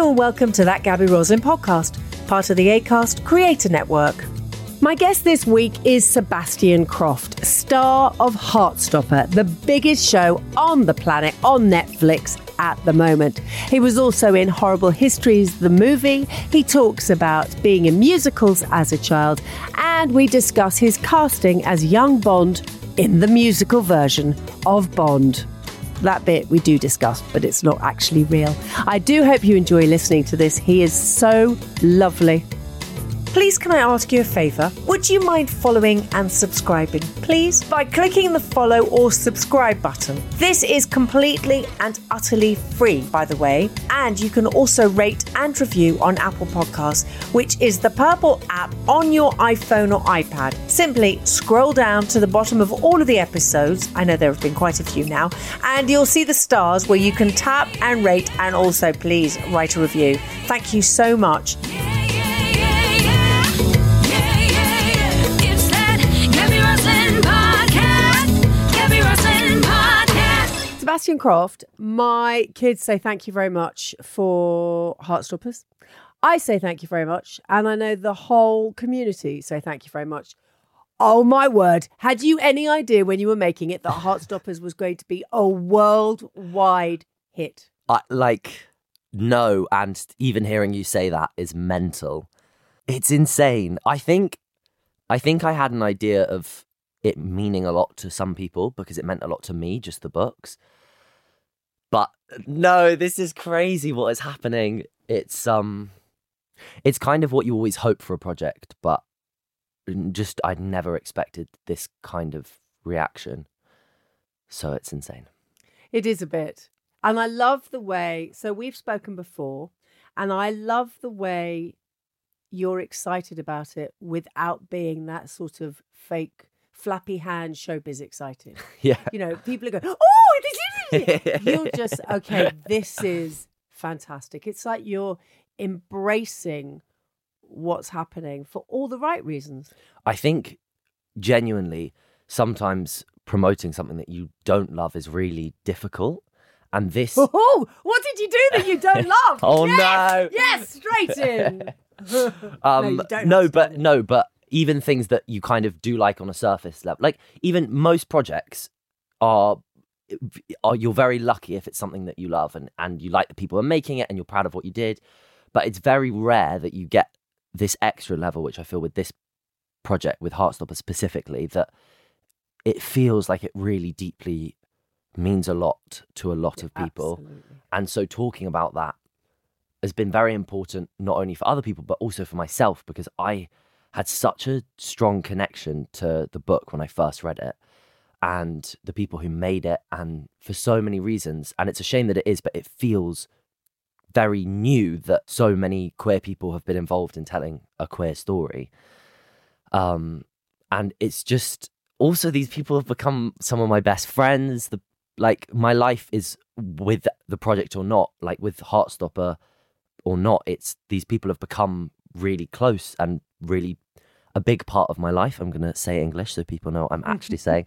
Hello and welcome to that Gaby Roslin podcast, part of the ACAST Creator Network. My guest this week is Sebastian Croft, star of Heartstopper, the biggest show on the planet on Netflix at the moment. He was also in Horrible Histories, the movie. He talks about being in musicals as a child, and we discuss his casting as young Bond in the musical version of Bond. That bit we do discuss, but it's not actually real. I do hope you enjoy listening to this. He is so lovely. Please, can I ask you a favour? Would you mind following and subscribing, please, by clicking the follow or subscribe button? This is completely and utterly free, by the way, and you can also rate and review on Apple Podcasts, which is the purple app on your iPhone or iPad. Simply scroll down to the bottom of all of the episodes. I know there have been quite a few now, and you'll see the stars where you can tap and rate and also please write a review. Thank you so much. Sebastian Croft, my kids say thank you very much for Heartstoppers. I say thank you very much, and I know the whole community say thank you very much. Oh my word! Had you any idea when you were making it that Heartstoppers was going to be a worldwide hit? I, like, no, and even hearing you say that is mental. It's insane. I think, I think I had an idea of it meaning a lot to some people because it meant a lot to me, just the books. No, this is crazy. What is happening? It's um, it's kind of what you always hope for a project, but just I'd never expected this kind of reaction. So it's insane. It is a bit. And I love the way, so we've spoken before, and I love the way you're excited about it without being that sort of fake flappy hand showbiz excited. Yeah. You know, people are going, oh, is You're just, okay, this is fantastic. It's like you're embracing what's happening for all the right reasons. I think genuinely sometimes promoting something that you don't love is really difficult. And this Oh, what did you do that you don't love? Oh, Yes! no. Yes, straight in. um don't no, but it. no, but even things that you kind of do like on a surface level. Like even most projects are are you're very lucky if it's something that you love and and you like the people who are making it and you're proud of what you did. But it's very rare that you get this extra level, which I feel with this project with Heartstopper specifically, that it feels like it really deeply means a lot to a lot of people. Absolutely. And so talking about that has been very important, not only for other people, but also for myself, because I had such a strong connection to the book when I first read it and the people who made it, and for so many reasons. And it's a shame that it is, but it feels very new that so many queer people have been involved in telling a queer story. Um, and it's just also these people have become some of my best friends. The like my life is with the project or not, like with Heartstopper or not. It's these people have become really close and really a big part of my life. I'm gonna say English so people know what I'm actually saying.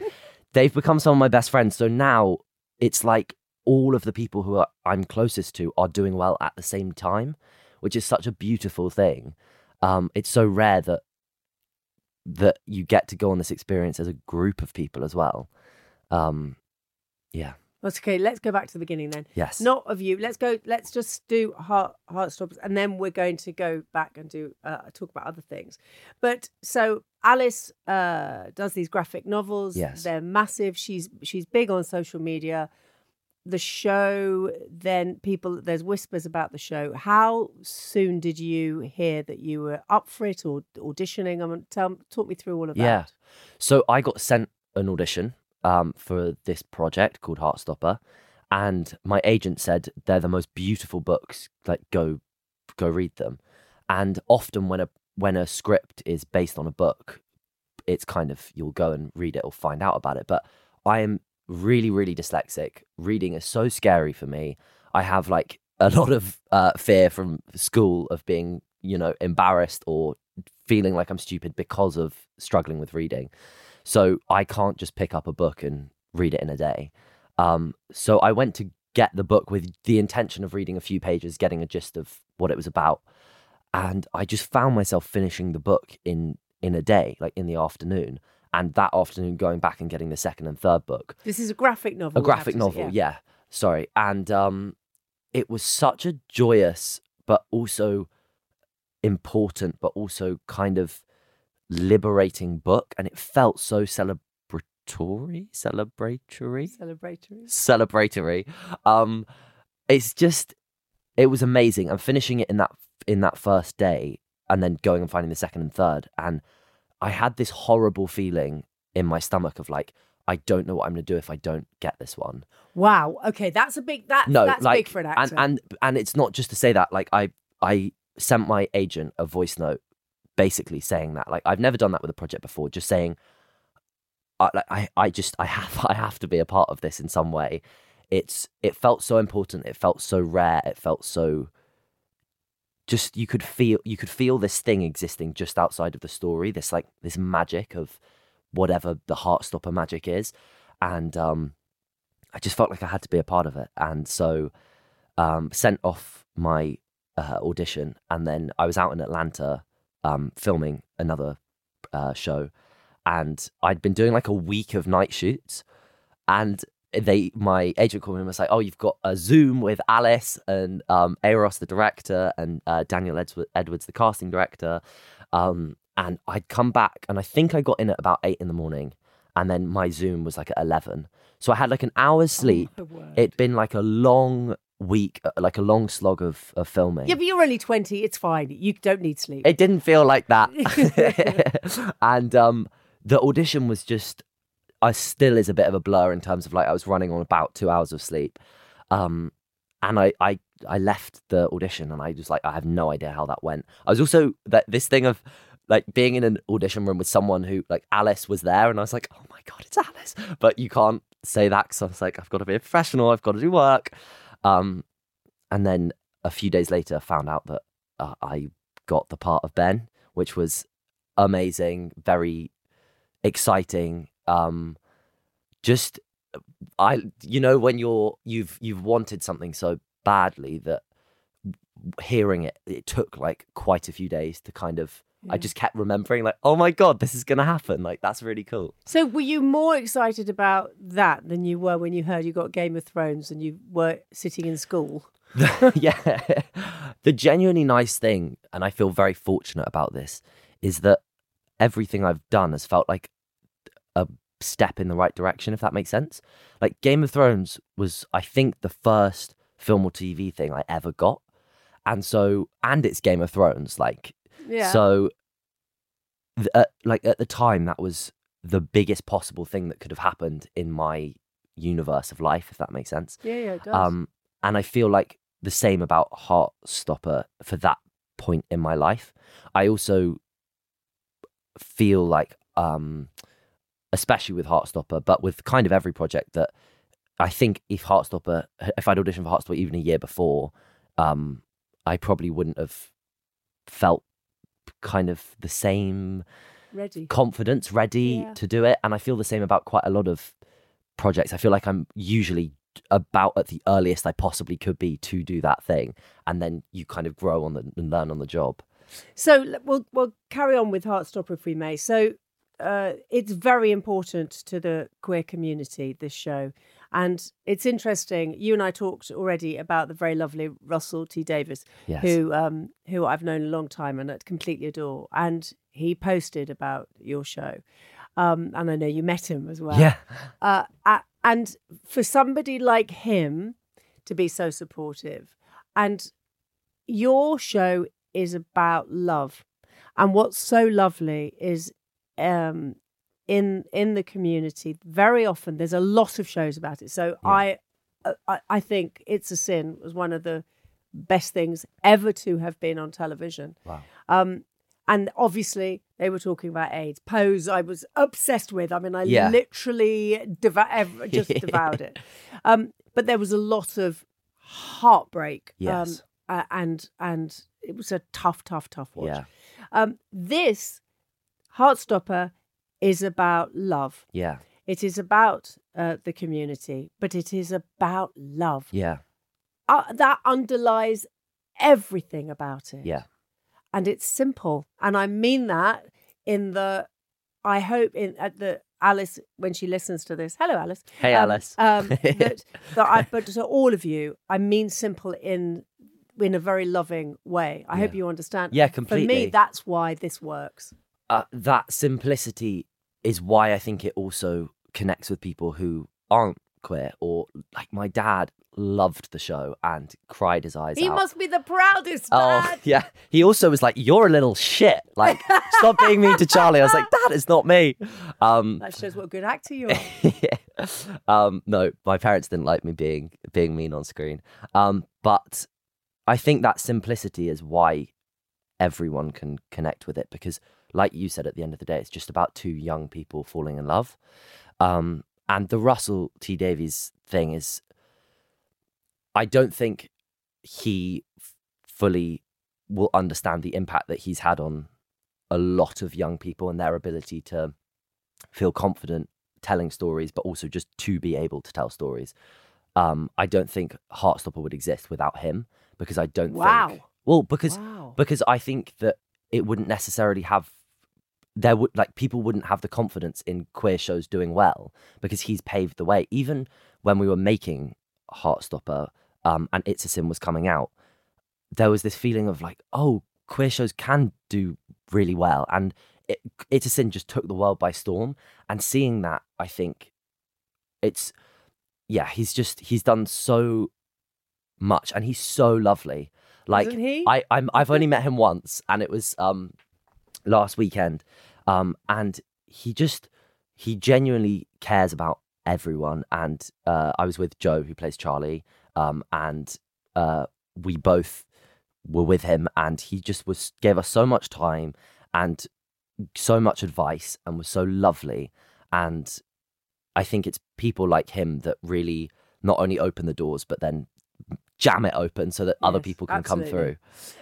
They've become some of my best friends. So now it's like all of the people who are, I'm closest to are doing well at the same time, which is such a beautiful thing. Um, it's so rare that that you get to go on this experience as a group of people as well. Um, yeah. That's okay. Let's go back to the beginning then. Yes. Not of you. Let's go. Let's just do heart heart stops, and then we're going to go back and do uh, talk about other things. But so Alice uh, does these graphic novels. Yes. they're massive. She's she's big on social media. The show, then people. There's whispers about the show. How soon did you hear that you were up for it or auditioning? I mean, tell talk me through all of that. Yeah. So I got sent an audition um, for this project called Heartstopper, and my agent said they're the most beautiful books. Like go, go read them. And often when a when a script is based on a book, it's kind of you'll go and read it or find out about it. But I am really really dyslexic. Reading is so scary for me. I have like a lot of uh, fear from school of being you know embarrassed or feeling like I'm stupid because of struggling with reading. So I can't just pick up a book and read it in a day. Um, so I went to get the book with the intention of reading a few pages, getting a gist of what it was about, and I just found myself finishing the book in in a day, like in the afternoon, and that afternoon going back and getting the second and third book This is a graphic novel. a graphic to say, novel yeah. sorry and um it was such a joyous but also important but also kind of liberating book and it felt so celebratory celebratory Celebratory. celebratory um it's just it was amazing i'm finishing it in that in that first day and then going and finding the second and third and i had this horrible feeling in my stomach of like i don't know what i'm going to do if i don't get this one Wow. Okay, that's a big. That no that's like big for an actor. and and and it's not just to say that like i i sent my agent a voice note basically saying that like i've never done that with a project before just saying I, like I, I just I have I have to be a part of this in some way. It's it felt so important. It felt so rare. It felt so just you could feel you could feel this thing existing just outside of the story. This like this magic of whatever the Heartstopper magic is, and um, I just felt like I had to be a part of it. And so um, sent off my uh, audition, and then I was out in Atlanta um, filming another uh, show, and I'd been doing like a week of night shoots, and they my agent called me and was like, "Oh, you've got a Zoom with Alice and um, Euros, the director, and uh, Daniel Edwards, Edwards, the casting director." Um, and I'd come back, and I think I got in at about eight in the morning, and then my Zoom was like at eleven. So I had like an hour's sleep. my word. It'd been like a long week, uh, like a long slog of, of filming. yeah, but you're only twenty. It's fine. You don't need sleep. It didn't feel like that. and um, the audition was just, I still is a bit of a blur in terms of like I was running on about two hours of sleep. Um, and I, I, I left the audition and I just like, I have no idea how that went. I was also that this thing of like being in an audition room with someone who like Alice was there and I was like, oh my God, it's Alice. But you can't say that because I was like, I've got to be a professional. I've got to do work. Um, and then a few days later found out that uh, I got the part of Ben, which was amazing, very exciting. Um, just I, you know, when you're you've you've wanted something so badly that hearing it, it took like quite a few days to kind of. I just kept remembering, like, oh my god, this is gonna happen. Like, that's really cool. So, were you more excited about that than you were when you heard you got Game of Thrones and you were sitting in school? yeah. The genuinely nice thing, and I feel very fortunate about this, is that everything I've done has felt like a step in the right direction, if that makes sense. Like Game of Thrones was, I think, the first film or TV thing I ever got. And so, and it's Game of Thrones. Like, Yeah. so, th- like at the time, that was the biggest possible thing that could have happened in my universe of life, if that makes sense. yeah, yeah, it does. Um, and I feel like the same about Heartstopper for that point in my life. I also feel like, um, especially with Heartstopper, but with kind of every project that I think if Heartstopper, if I'd auditioned for Heartstopper even a year before, um, I probably wouldn't have felt kind of the same Ready. confidence, ready Yeah. to do it. And I feel the same about quite a lot of projects. I feel like I'm usually about at the earliest I possibly could be to do that thing, and then you kind of grow on the and learn on the job. So we'll we'll carry on with Heartstopper if we may. So uh, it's very important to the queer community. This show, and it's interesting. You and I talked already about the very lovely Russell T Davies, Yes. who um, who I've known a long time and I completely adore. And he posted about your show, um, and I know you met him as well. Yeah. Uh, and for somebody like him to be so supportive, and your show is about love, and what's so lovely is um, in in the community. Very often, there's a lot of shows about it. So I, uh, I I think it's a sin was one of the best things ever to have been on television. Wow. Um, and obviously, they were talking about AIDS. Pose, I was obsessed with. I mean, I Yeah. literally dev- just devoured it. Um, but there was a lot of heartbreak. Yes. Um, uh, and and it was a tough, tough, tough watch. Yeah. Um, this Heartstopper is about love. Yeah. It is about uh, the community, but it is about love. Yeah. Uh, that underlies everything about it Yeah. and it's simple and i mean that in the i hope in at the alice when she listens to this hello alice Hey, um, Alice. um, that, that I, but to all of you i mean simple in in a very loving way i hope you understand Yeah, completely. for me that's why this works uh, that simplicity is why I think it also connects with people who aren't queer or like my dad loved the show and cried his eyes he out. must be the proudest Oh dad yeah, he also was like, "You're a little shit. Like, stop being mean to Charlie." I was like, "Dad, it's not me." Um, that shows what a good actor you are yeah. um, no, my parents didn't like me being being mean on screen. Um, but I think that simplicity is why everyone can connect with it because, like you said, at the end of the day, it's just about two young people falling in love. Um, and the Russell T Davies thing is, I don't think he f- fully will understand the impact that he's had on a lot of young people and their ability to feel confident telling stories, but also just to be able to tell stories. Um, I don't think Heartstopper would exist without him because I don't Wow. think. Well, because wow because I think that it wouldn't necessarily have there would like people wouldn't have the confidence in queer shows doing well because he's paved the way. Even when we were making Heartstopper um, and It's a Sin was coming out, there was this feeling of like, oh, queer shows can do really well, and it, It's a Sin just took the world by storm. And seeing that, I think it's yeah, he's just he's done so much, and he's so lovely. Like? I, I'm, I've only met him once, and it was um last weekend, um, and he just he genuinely cares about everyone. And uh, I was with Joe, who plays Charlie, um, and uh, we both were with him, and he just was gave us so much time and so much advice, and was so lovely. And I think it's people like him that really not only open the doors, but then jam it open so that other people can come through.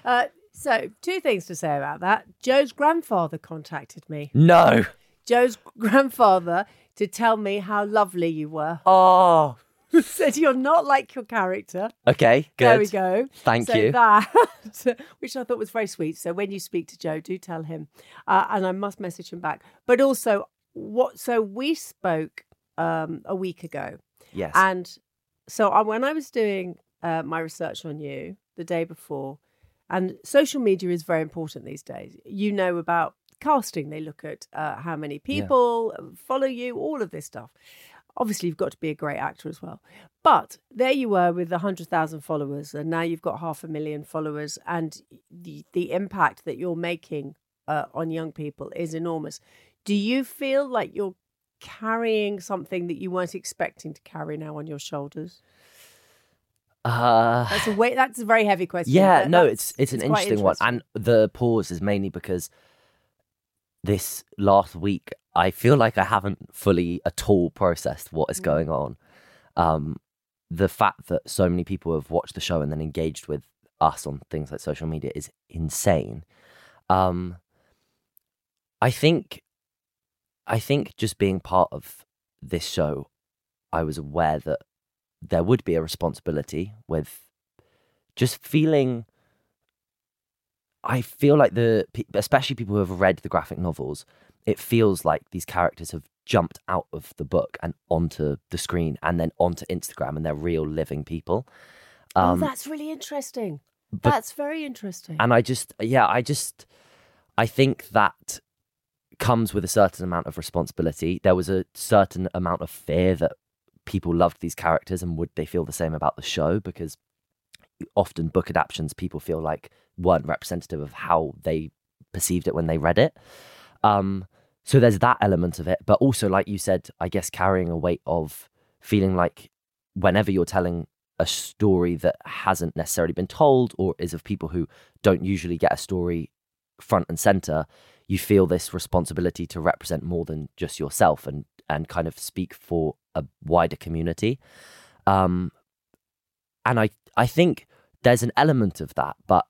uh, so two things to say about that joe's grandfather contacted me No. Joe's grandfather to tell me how lovely you were. Oh. Said you're not like your character. Okay. Good. There we go. Thank so you. That, which I thought was very sweet. So when you speak to Joe, do tell him, uh, and I must message him back. But also, what? So we spoke um, a week ago, Yes. and so I, when I was doing uh, my research on you the day before, and social media is very important these days. You know about casting; they look at uh, how many people follow you, all of this stuff. Obviously, you've got to be a great actor as well. But there you were with a hundred thousand followers, and now you've got half a million followers, and the the impact that you're making uh, on young people is enormous. Do you feel like you're carrying something that you weren't expecting to carry now on your shoulders? Uh, That's a way. That's a very heavy question. yeah. No, it's it's an quite interesting one, and the pause is mainly because this last week I feel like I haven't fully at all processed what is Mm. going on. Um, the fact that so many people have watched the show and then engaged with us on things like social media is insane. Um, I think, I think just being part of this show, I was aware that there would be a responsibility with just feeling I feel like the pe- especially people who have read the graphic novels, it feels like these characters have jumped out of the book and onto the screen and then onto Instagram and they're real living people. oh, Um, that's really interesting. but- that's very interesting. and I just yeah, I just I think that comes with a certain amount of responsibility. There was a certain amount of fear that people loved these characters and would they feel the same about the show because often book adaptations people feel like weren't representative of how they perceived it when they read it. Um, so there's that element of it, but also like you said, I guess carrying a weight of feeling like whenever you're telling a story that hasn't necessarily been told or is of people who don't usually get a story front and center, you feel this responsibility to represent more than just yourself and and kind of speak for a wider community. Um, and I I think there's an element of that, but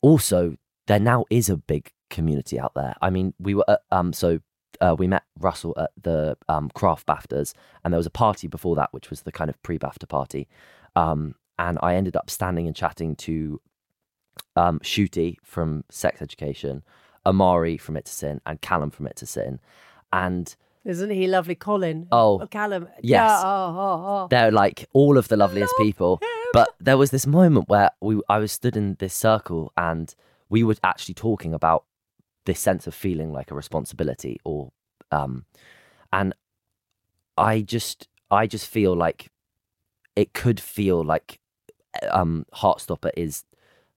also there now is a big community out there. I mean, we were um so uh, we met Russell at the um, craft BAFTAs, and there was a party before that, which was the kind of pre-BAFTA party. Um, and I ended up standing and chatting to um, Ncuti from Sex Education, Omari from It's a Sin, and Callum from It's a Sin. And Isn't he lovely, Colin? Oh, Callum. yes. Yeah, oh, oh, oh. they're like all of the loveliest people. But there was this moment where we I was stood in this circle and we were actually talking about this sense of feeling like a responsibility or um and I just I just feel like it could feel like um Heartstopper is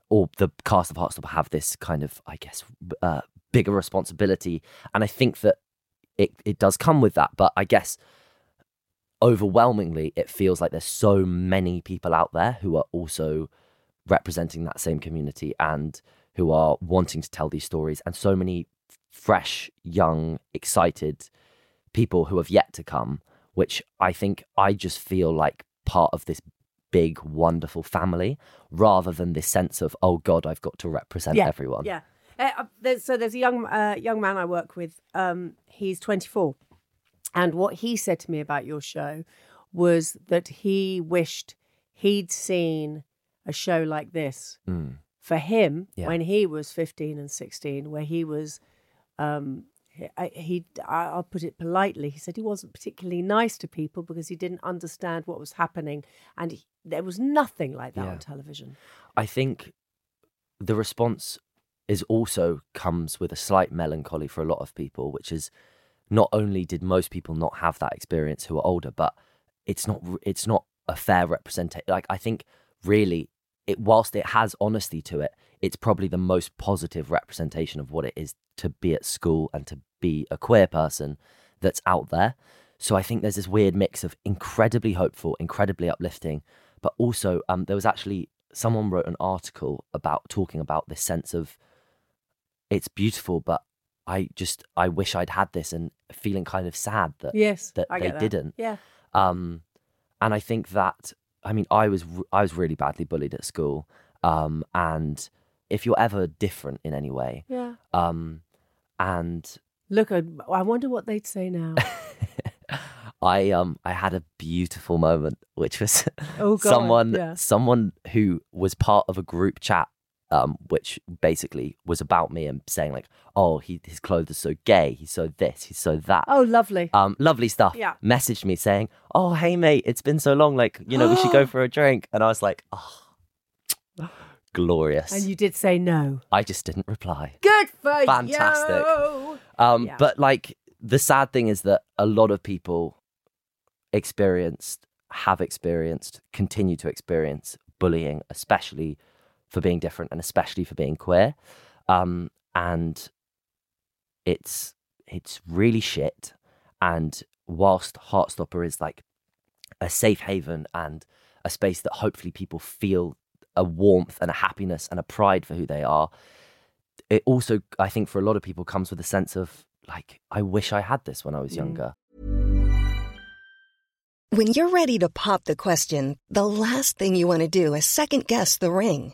or the cast of Heartstopper have this kind of I guess uh, bigger responsibility and I think that it it does come with that but I guess overwhelmingly it feels like there's so many people out there who are also representing that same community and who are wanting to tell these stories and so many fresh young excited people who have yet to come which i think i just feel like part of this big wonderful family rather than this sense of oh god i've got to represent yeah, everyone Yeah. Uh, uh, there's, so there's a young uh, young man I work with. Um, he's 24, and what he said to me about your show was that he wished he'd seen a show like this Mm. for him Yeah. when he was 15 and 16, where he was. Um, he, I, he, I'll put it politely. He said he wasn't particularly nice to people because he didn't understand what was happening, and he, there was nothing like that Yeah. on television. I think the response is also comes with a slight melancholy for a lot of people, which is not only did most people not have that experience who are older, but it's not it's not a fair representation. Like I think really, it whilst it has honesty to it, it's probably the most positive representation of what it is to be at school and to be a queer person that's out there. So I think there's this weird mix of incredibly hopeful, incredibly uplifting, but also um, there was actually someone wrote an article about talking about this sense of it's beautiful, but I just I wish I'd had this and feeling kind of sad that Yes, that they that. didn't. Yeah. Um, and I think that I mean I was I was really badly bullied at school. Um, and if you're ever different in any way, Yeah. um, and Look, I, I wonder what they'd say now. I um I had a beautiful moment, which was Oh, God, someone yeah. someone who was part of a group chat, um, which basically was about me and saying like, oh, he his clothes are so gay, he's so this, he's so that. Oh, lovely. Um, lovely stuff. Yeah. Messaged me saying, "Oh, hey mate, it's been so long. Like, you know, we should go for a drink." And I was like, "Oh, glorious." and you did say no. I just didn't reply. Good for you. Fantastic. you. Um, Yeah. but like the sad thing is that a lot of people experienced, have experienced, continue to experience bullying, especially for being different and especially for being queer. Um, and it's it's really shit. And whilst Heartstopper is like a safe haven and a space that hopefully people feel a warmth and a happiness and a pride for who they are, it also I think for a lot of people comes with a sense of like I wish I had this when I was younger. When you're ready to pop the question, the last thing you want to do is second guess the ring.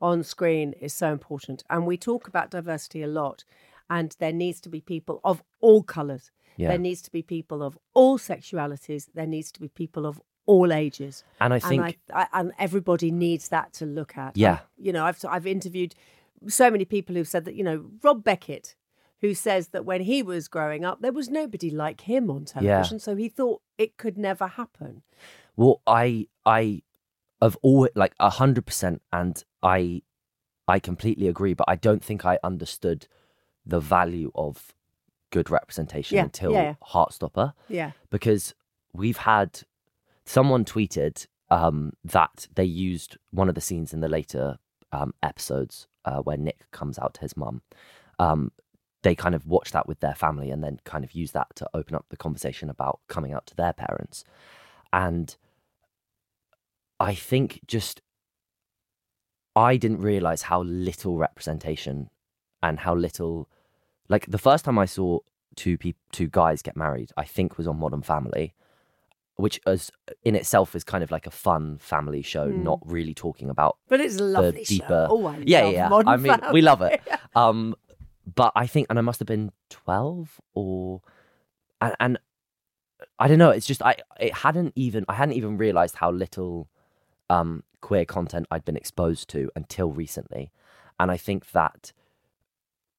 on screen is so important. And we talk about diversity a lot. And there needs to be people of all colours. Yeah. There needs to be people of all sexualities. There needs to be people of all ages. And I think and, I, I, and everybody needs that to look at. Yeah. I- you know, I've I've interviewed so many people who've said that. You know, Rob Beckett, who says that when he was growing up, there was nobody like him on television, so he thought it could never happen. Well, I I of all like a hundred percent, and I I completely agree. But I don't think I understood the value of good representation Yeah, until yeah, yeah. Heartstopper, Yeah. because we've had someone tweeted um, that they used one of the scenes in the later um, episodes uh, where Nick comes out to his mum. Um, they kind of watch that with their family and then kind of use that to open up the conversation about coming out to their parents. And I think just I didn't realize how little representation and how little like the first time I saw two people two guys get married, I think was on Modern Family, which is in itself is kind of like a fun family show, not really talking about But it's a lovely the deeper. show. Oh, I yeah, yeah. Modern I mean, Family. we love it. Um, but I think, and I must have been twelve or, and, and I don't know. It's just I it hadn't even I hadn't even realized how little um queer content I'd been exposed to until recently, and I think that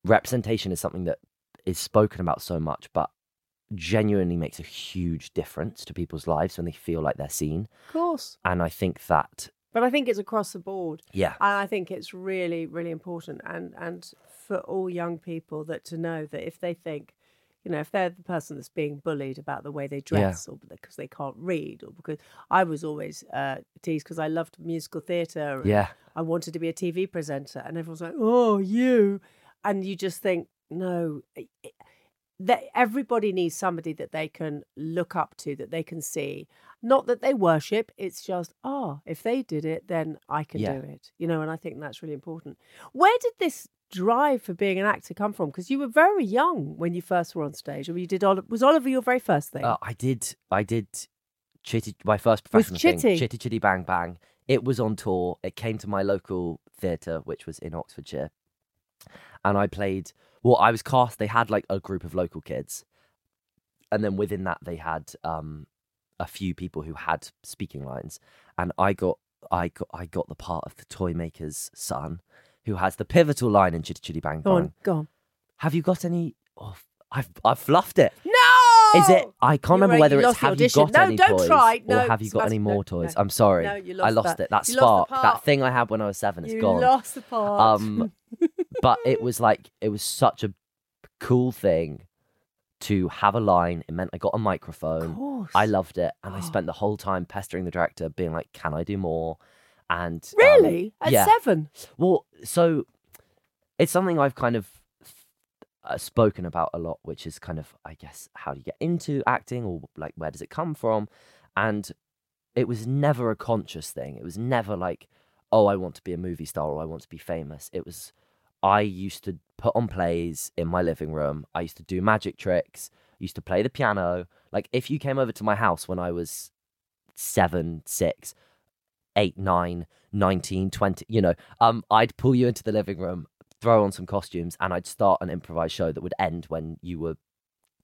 representation is something that is spoken about so much, but genuinely makes a huge difference to people's lives when they feel like they're seen. Of course. And I think that But I think it's across the board. yeah, And I think it's really, really important and and for all young people that to know that if they think, you know, if they're the person that's being bullied about the way they dress or because they can't read or because I was always uh, teased because I loved musical theatre. yeah. I wanted to be a TV presenter, and everyone's like, "Oh, you," and you just think, no. That everybody needs somebody that they can look up to, that they can see. Not that they worship. It's just, oh, if they did it, then I can Yeah. do it. You know, and I think that's really important. Where did this drive for being an actor come from? Because you were very young when you first were on stage. I mean, you did Oliver. Was Oliver your very first thing? Uh, I did. I did. Chitty, my first professional Chitty? thing, Chitty Chitty Bang Bang. It was on tour. It came to my local theatre, which was in Oxfordshire, and I played. Well, I was cast. They had like a group of local kids, and then within that, they had um, a few people who had speaking lines, and I got, I got, I got the part of the toy maker's son, who has the pivotal line in Chitty Chitty Bang go Bang. on, go on. Have you got any? Oh, I've I've fluffed it. No. Is it? I can't remember whether it's lost the have you got No, any don't toys try. No, or have you got any more toys? I'm sorry. No, you I lost lost that. it. That You lost the spark, part. that thing I had when I was seven, is you gone. lost the part. Um, but it was like it was such a cool thing to have a line. It meant I got a microphone. course. I loved it, and I spent the whole time pestering the director, being like, "Can I do more?" And um, Really? At yeah. seven? Well, so it's something I've kind of uh, spoken about a lot, which is kind of, I guess, how do you get into acting or like where does it come from? And it was never a conscious thing. It was never like, oh, I want to be a movie star or I want to be famous. It was, I used to put on plays in my living room. I used to do magic tricks. I used to play the piano. Like if you came over to my house when I was seven, six, eight, nine, 19, 20, you know, um, I'd pull you into the living room, throw on some costumes, and I'd start an improvised show that would end when you were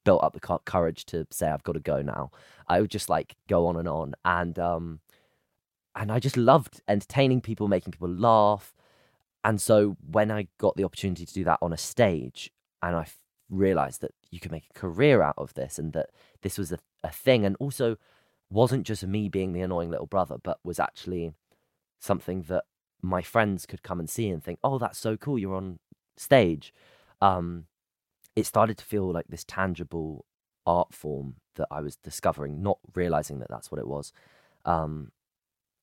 built up the courage to say, I've got to go now. I would just like go on and on. And, um, and I just loved entertaining people, making people laugh. And so when I got the opportunity to do that on a stage, and I realized that you could make a career out of this and that this was a, a thing, and also wasn't just me being the annoying little brother, but was actually something that my friends could come and see and think, oh, that's so cool, you're on stage. Um, it started to feel like this tangible art form that I was discovering, not realizing that that's what it was. Um,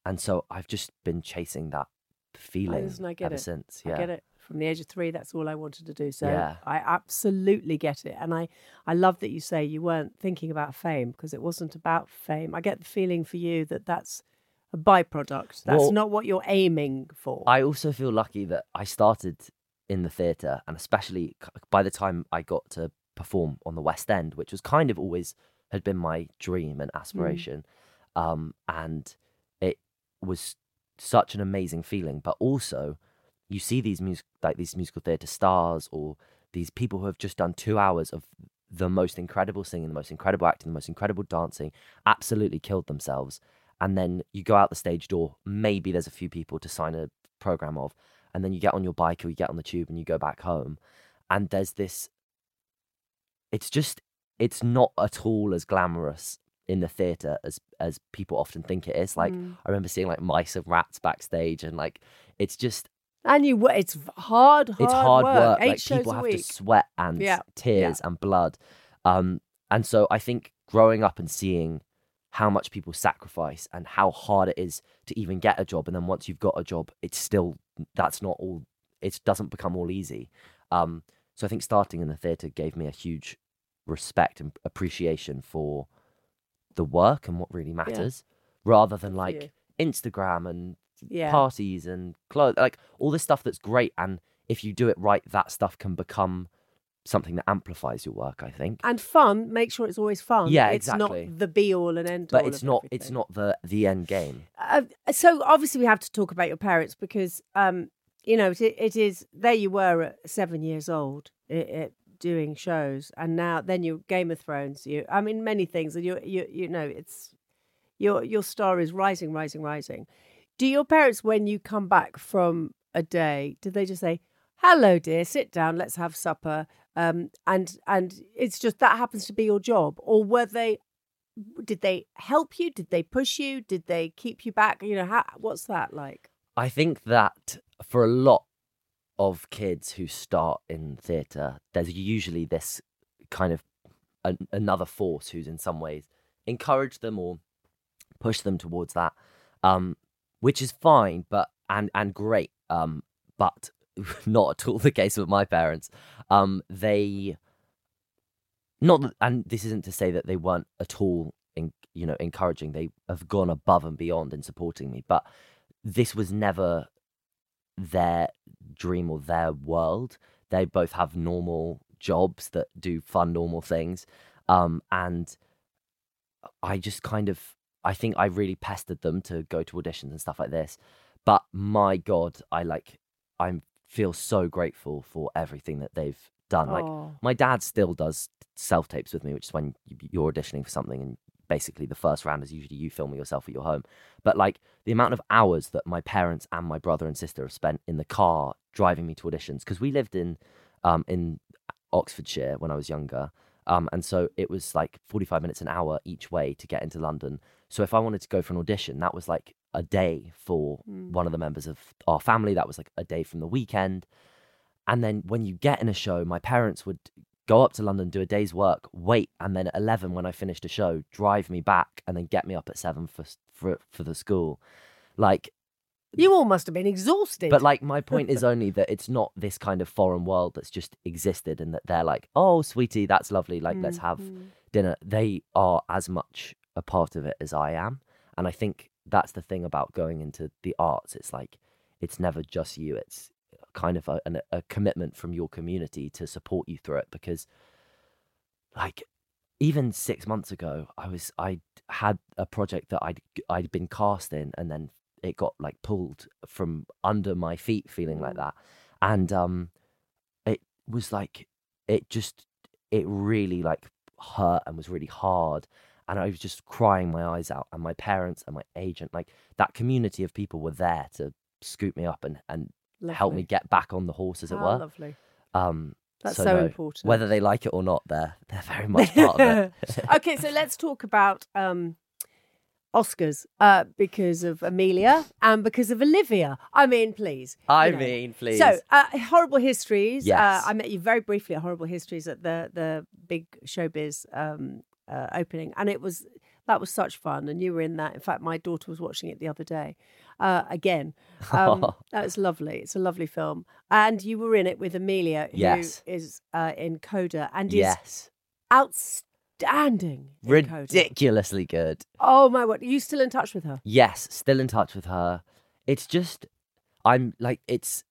and so I've just been chasing that feeling listen, I get ever it. since. Yeah. I get it. From the age of three, that's all I wanted to do. So Yeah. I absolutely get it. And I, I love that you say you weren't thinking about fame because it wasn't about fame. I get the feeling for you that that's a byproduct. That's Well, not what you're aiming for. I also feel lucky that I started in the theatre, and especially by the time I got to perform on the West End, which was kind of always had been my dream and aspiration, um, and it was such an amazing feeling. But also, you see these mus- like these musical theatre stars or these people who have just done two hours of the most incredible singing, the most incredible acting, the most incredible dancing, absolutely killed themselves. And then you go out the stage door, maybe there's a few people to sign a program of, and then you get on your bike or you get on the tube and you go back home. And there's this, it's just, it's not at all as glamorous in the theatre as as people often think it is. Like Mm. I remember seeing like mice and rats backstage, and like it's just and you, it's hard, hard, it's hard work. Eight Like shows people a have week. to sweat and Yeah, tears and blood. Um, and so I think growing up and seeing how much people sacrifice and how hard it is to even get a job, and then once you've got a job, it's still that's not all. It doesn't become all easy. Um, so I think starting in the theatre gave me a huge respect and appreciation for the work and what really matters, rather than like. Instagram and Yeah. parties and clothes, like all this stuff that's great. And if you do it right, that stuff can become something that amplifies your work. I think, and fun. Make sure it's always fun. Yeah, it's exactly. not the be all and end all. but it's not. It's not the the end game. Uh, so obviously we have to talk about your parents because um, you know it, it is there you were at seven years old i i doing shows and now then you're Game of Thrones you I mean many things and you you you know it's your your star is rising rising rising. Do your parents when you come back from a day do they just say hello dear sit down let's have supper um, and and it's just that happens to be your job? Or were they did they help you? Did they push you? Did they keep you back? You know how, what's that like? I think that for a lot of kids who start in theatre, there's usually this kind of an, another force who's in some ways encouraged them or push them towards that, um, which is fine, but and and great, um, but not at all the case with my parents. Um, they not that, and this isn't to say that they weren't at all in, you know encouraging. They have gone above and beyond in supporting me but this was never their dream or their world. They both have normal jobs that do fun normal things. Um and i just kind of i think i really pestered them to go to auditions and stuff like this but my god i like i feel so grateful for everything that they've done like Oh. my dad still does self tapes with me, which is when you- you're auditioning for something, and basically the first round is usually you filming yourself at your home. But like the amount of hours that my parents and my brother and sister have spent in the car driving me to auditions, because we lived in um, in Oxfordshire when I was younger, um, and so it was like 45 minutes an hour each way to get into London. So if I wanted to go for an audition, that was like a day for hmm. one of the members of our family. That was like a day from the weekend. And then when you get in a show, my parents would go up to London, do a day's work, wait, and then at 11, when I finished a show, drive me back and then get me up at 7 for, for, for the school. Like, you all must have been exhausted but like, my point is only that it's not this kind of foreign world that's just existed and that they're like, oh, sweetie, that's lovely. Like, let's have mm-hmm. dinner. They are as much a part of it as I am. And I think that's the thing about going into the arts. It's like, it's never just you. It's kind of a, an, a commitment from your community to support you through it because like even six months ago i was i had a project that i'd i'd been cast in and then it got like pulled from under my feet feeling like that and um it was like it just it really like hurt and was really hard and i was just crying my eyes out and my parents and my agent like that community of people were there to scoop me up and and help me get back on the horse as it were lovely um That's so so no, important. whether they like it or not they're they're very much part of it okay so let's talk about um oscars uh because of emilia and because of olivia i mean please you I know. mean, please. so uh, horrible histories Yes. uh, i met you very briefly at horrible histories at the the big showbiz um uh, opening and it was that was such fun and you were in that in fact my daughter was watching it the other day uh again um that was lovely it's a lovely film and you were in it with emilia who is Yes. uh in coda and is yes outstanding. ridiculously good. Oh my word! Are you still in touch with her? Yes, still in touch with her. It's just I'm like it's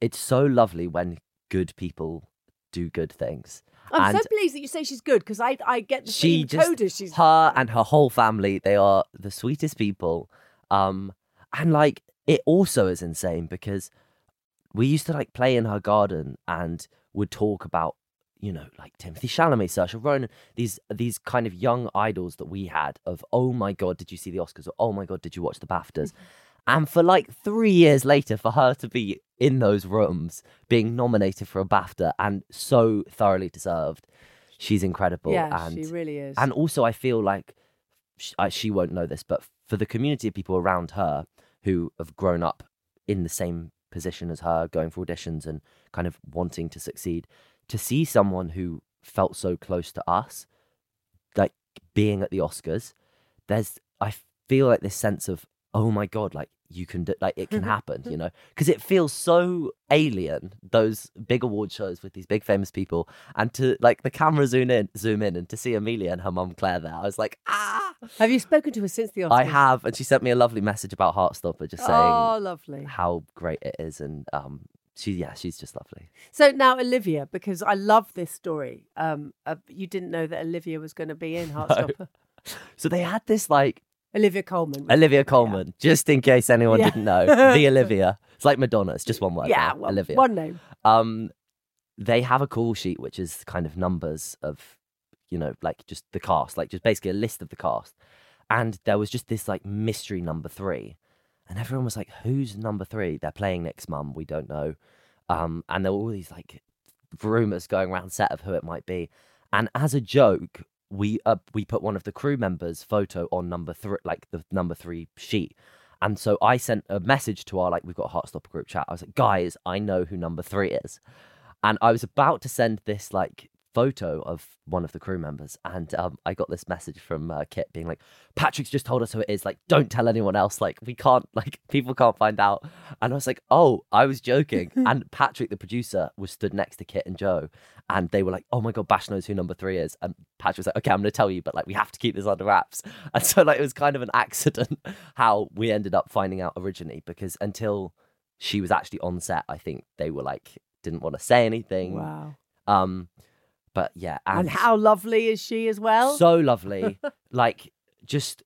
it's so lovely when good people do good things. I'm and so pleased that you say she's good because I I get the she just she's her and her whole family they are the sweetest people. Um and like it also is insane because we used to like play in her garden and would talk about you know like Timothée Chalamet, Saoirse Ronan, these these kind of young idols that we had of oh my god did you see the Oscars? or oh my god did you watch the BAFTAs and for like 3 years later for her to be in those rooms being nominated for a BAFTA and so thoroughly deserved she's incredible yeah, and she really is. and also, I feel like she, I, she won't know this, but for the community of people around her who have grown up in the same position as her, going for auditions and kind of wanting to succeed, to see someone who felt so close to us, like being at the Oscars, there's, I feel like this sense of, oh my God, like you can do, like it can happen, you know? Because it feels so alien, those big award shows with these big famous people, and to like the camera zoom in, zoom in, and to see Emilia and her mum Claire there, I was like, ah. Have you spoken to her since the Oscars? I have, and she sent me a lovely message about Heartstopper, just saying Oh, lovely. how great it is, and um, she, yeah, she's just lovely. So now Olivia, because I love this story. Um, uh, you didn't know that Olivia was going to be in Heartstopper. So they had this like Olivia Colman. Olivia Colman, just in case anyone Yeah. didn't know, the Olivia. It's like Madonna. It's just one word. Yeah, well, Olivia. one name. um they have a call sheet which is kind of numbers of you know like just the cast like just basically a list of the cast and there was just this like mystery number three and everyone was like who's number three they're playing nick's mum we don't know um and there were all these like rumors going around set of who it might be and as a joke we uh, we put one of the crew members photo on number three like the number three sheet and so I sent a message to our like we've got a Heartstopper group chat. I was like, guys, I know who number three is, and I was about to send this like photo of one of the crew members, and um, I got this message from uh, Kit being like, Patrick's just told us who it is. Like, don't tell anyone else. Like, we can't like people can't find out. And I was like, oh, I was joking. and Patrick, the producer, was stood next to Kit and Joe, and they were like, oh my god, Bash knows who number three is. And Patrick was like, okay, I'm going to tell you, but like we have to keep this under wraps. And so like it was kind of an accident how we ended up finding out originally because until she was actually on set, I think they were like didn't want to say anything. Wow. Um, but yeah, and, And how lovely is she as well? so lovely, like just.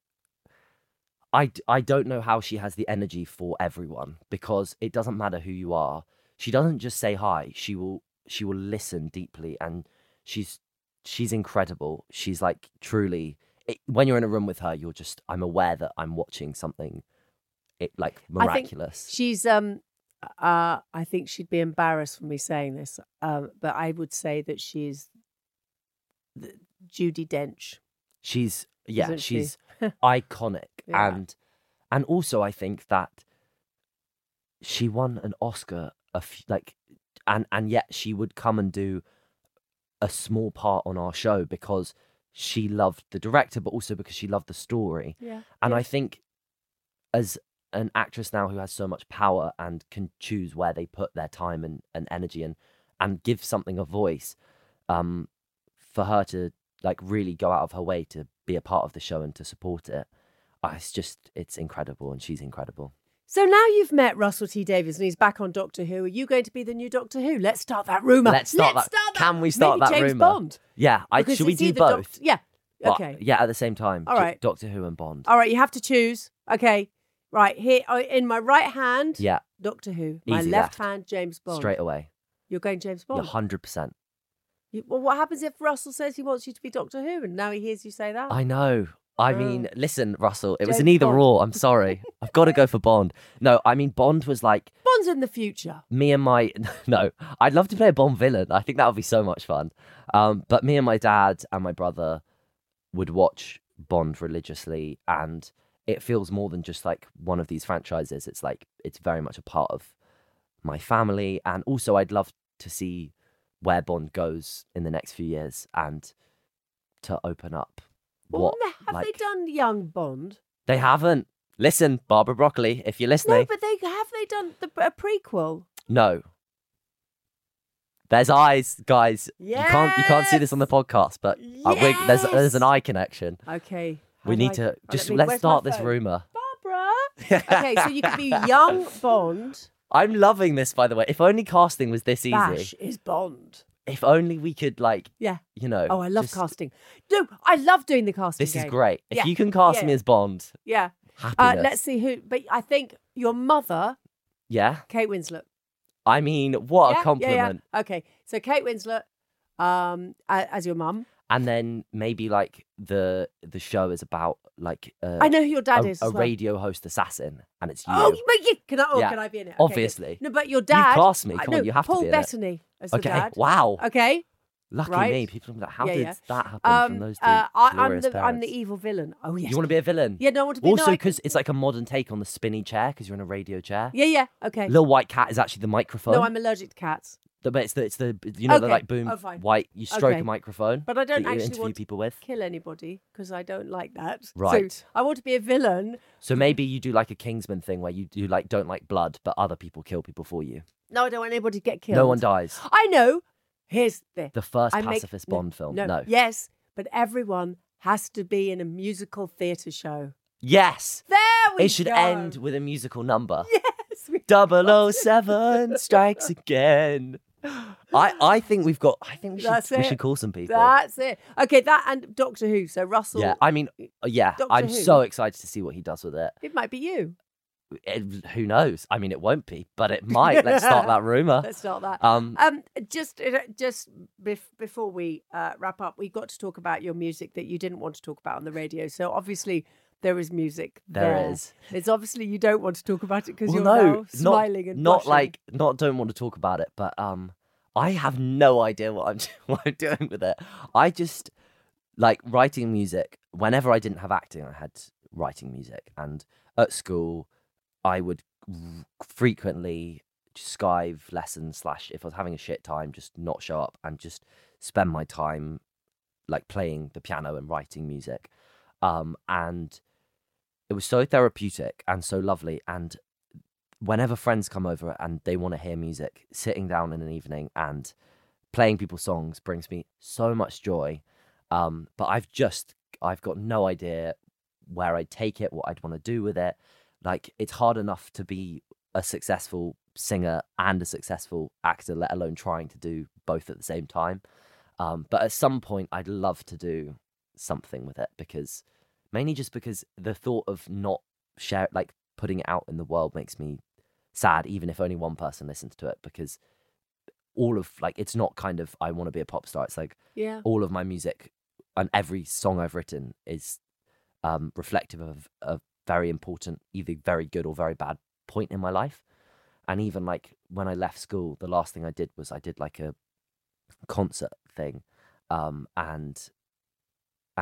I, I don't know how she has the energy for everyone because it doesn't matter who you are. She doesn't just say hi. She will she will listen deeply and she's she's incredible. She's like truly it, when you're in a room with her, you're just I'm aware that I'm watching something it like miraculous. She's um uh I think she'd be embarrassed for me saying this. Um but I would say that she's the Judi Dench. she's yeah, Isn't she? she's iconic Yeah. and and also I think that she won an Oscar a f- like and and yet she would come and do a small part on our show because she loved the director but also because she loved the story Yeah. and I think as an actress now who has so much power and can choose where they put their time and, and energy and and give something a voice um for her to like really go out of her way to be a part of the show and to support it uh, it's just it's incredible and she's incredible So now you've met Russell T Davies and he's back on Doctor Who. Are you going to be the new Doctor Who? Let's start that rumor. Let's start that- can we start Maybe that James rumour? Bond. yeah I, should we do both Doct- yeah. But, Okay. yeah at the same time All right. Doctor who and bond All right. You have to choose. Okay. Right here uh, in my right hand. yeah Doctor Who. My Easy left, left. hand, James Bond. straight away You're going James Bond. 100% You- well, what happens if Russell says he wants you to be Doctor Who and now he hears you say that? I know. I Oh. mean, listen, Russell, it was James an either Bond. or. I'm sorry. I've got to go for Bond. No, I mean, Bond was like Bond's in the future. me and my. No, I'd love to play a Bond villain. I think that would be so much fun. Um, but me and my dad and my brother would watch Bond religiously, and it feels more than just like one of these franchises. It's like, it's very much a part of my family. And also, I'd love to see where Bond goes in the next few years and to open up. Well, what, have like, they done young Bond? They haven't. Listen, Barbara Broccoli, if you're listening. No, but they have they done the a prequel. No. There's eyes, guys. Yes! You can't you can't see this on the podcast, but uh, we're, there's there's an eye connection. Okay. We need I- to just let let's start this rumor. Barbara. okay, so you could be young Bond. I'm loving this, by the way. If only casting was this easy. Bash is Bond. If only we could, like, Yeah. you know. Oh, I love just- casting. No, I love doing the casting. This is game. great. If Yeah. you can cast Yeah, me as Bond, Yeah. Uh, happiness. let's see who. But I think your mother, Yeah. Kate Winslet. I mean, what Yeah, a compliment. Yeah, yeah. Okay, so Kate Winslet, um, a- as your mum. And then maybe like the the show is about like uh, I know who your dad a, is. a well. radio host assassin, and it's you. Oh, but you, can I? Oh, Yeah, can I be in it? Okay, good. obviously. No, but your dad. you cast me. I Come on, you have to Paul be in it. Bettany as the okay. dad. Wow. Okay. Lucky right. me. People are like, how Yeah, did yeah. that happen Um, from those two uh, I, I'm glorious the I'm the evil villain. Oh yes. You want to be a villain? Yeah, no, I want to be. Also, no, because it's like a modern take on the spinny chair, because you're in a radio chair. Yeah, yeah. Okay. Little white cat is actually the microphone. no, I'm allergic to cats. The, but it's the it's the you know the like boom Oh, white. You stroke Okay. a microphone. But I don't actually interview want to people with. kill anybody because I don't like that. So Right. I want to be a villain. So maybe you do like a Kingsman thing where you do like don't like blood, but other people kill people for you. No, I don't want anybody to get killed. No one dies. I know. Here's the The first I make- pacifist no, Bond film. No, No. Yes, but everyone has to be in a musical theatre show. Yes. There we go. It should go. end with a musical number. Yes, we- 007 strikes again. I I think we've got. I think we should That's we it. should call some people. That's it. Okay, that and Doctor Who. So Russell. yeah, I mean, uh, yeah, Doctor I'm Who. so excited to see what he does with it. it might be you. It- Who knows? I mean, it won't be, but it might. Let's start that rumor. Let's start that. Um, Um, just uh, just bef- before we uh, wrap up, we've got to talk about your music that you didn't want to talk about on the radio. So obviously there is music. There there is. It's obviously you don't want to talk about it because well, you're no, now smiling not and not blushing. like not don't want to talk about it, but um, I have no idea what I'm what I'm doing with it. I just like writing music. Whenever I didn't have acting, I had writing music, and at school, I would frequently skive lessons slash if I was having a shit time, just not show up and just spend my time like playing the piano and writing music. Um, and it was so therapeutic and so lovely. And whenever friends come over and they want to hear music, sitting down in an evening and playing people's songs brings me so much joy. Um, but I've just, I've got no idea where I'd take it, what I'd want to do with it. Like, it's hard enough to be a successful singer and a successful actor, let alone trying to do both at the same time. Um, but at some point, I'd love to do something with it because mainly just because the thought of not share like putting it out in the world makes me sad even if only one person listens to it because all of like it's not kind of I want to be a pop star it's like yeah. all of my music and every song I've written is um reflective of a very important either very good or very bad point in my life and even like when I left school the last thing I did was I did like a concert thing um and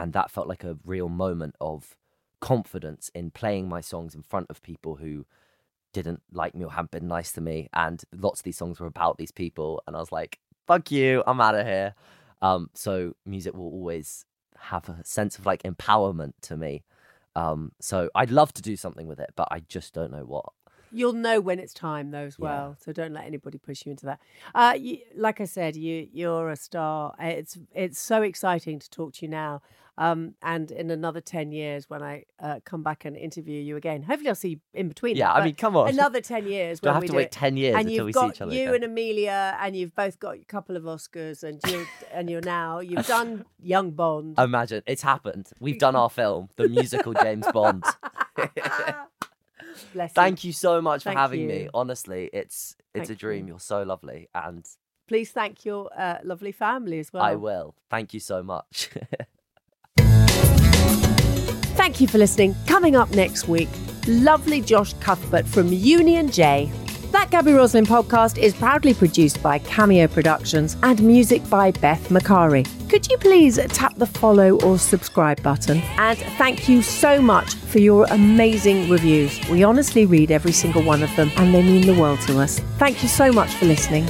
and that felt like a real moment of confidence in playing my songs in front of people who didn't like me or hadn't been nice to me and lots of these songs were about these people and i was like fuck you i'm out of here um so music will always have a sense of like empowerment to me um so i'd love to do something with it but i just don't know what You'll know when it's time, though, as Yeah. well. So don't let anybody push you into that. Uh, you, like I said, you you're a star. It's it's so exciting to talk to you now. Um, and in another ten years, when I uh, come back and interview you again, hopefully I'll see you in between. Yeah, that, I mean, come on. Another ten years. Do I have to wait it. 10 years and until you've we see each other you again? and Emilia, and you've both got a couple of Oscars, and you and you're now you've done Young Bond. imagine it's happened we've done our film the musical james bond Bless thank you so much for Thank having me honestly it's it's Thank a dream you. you. are so lovely and Please thank your uh, lovely family as well. i will thank you so much Thank you for listening. Coming up next week, lovely Josh Cuthbert from Union J. That Gaby Roslin podcast is proudly produced by Cameo Productions and music by Beth Macari. Could you please tap the follow or subscribe button? And thank you so much for your amazing reviews. We honestly read every single one of them and they mean the world to us. Thank you so much for listening.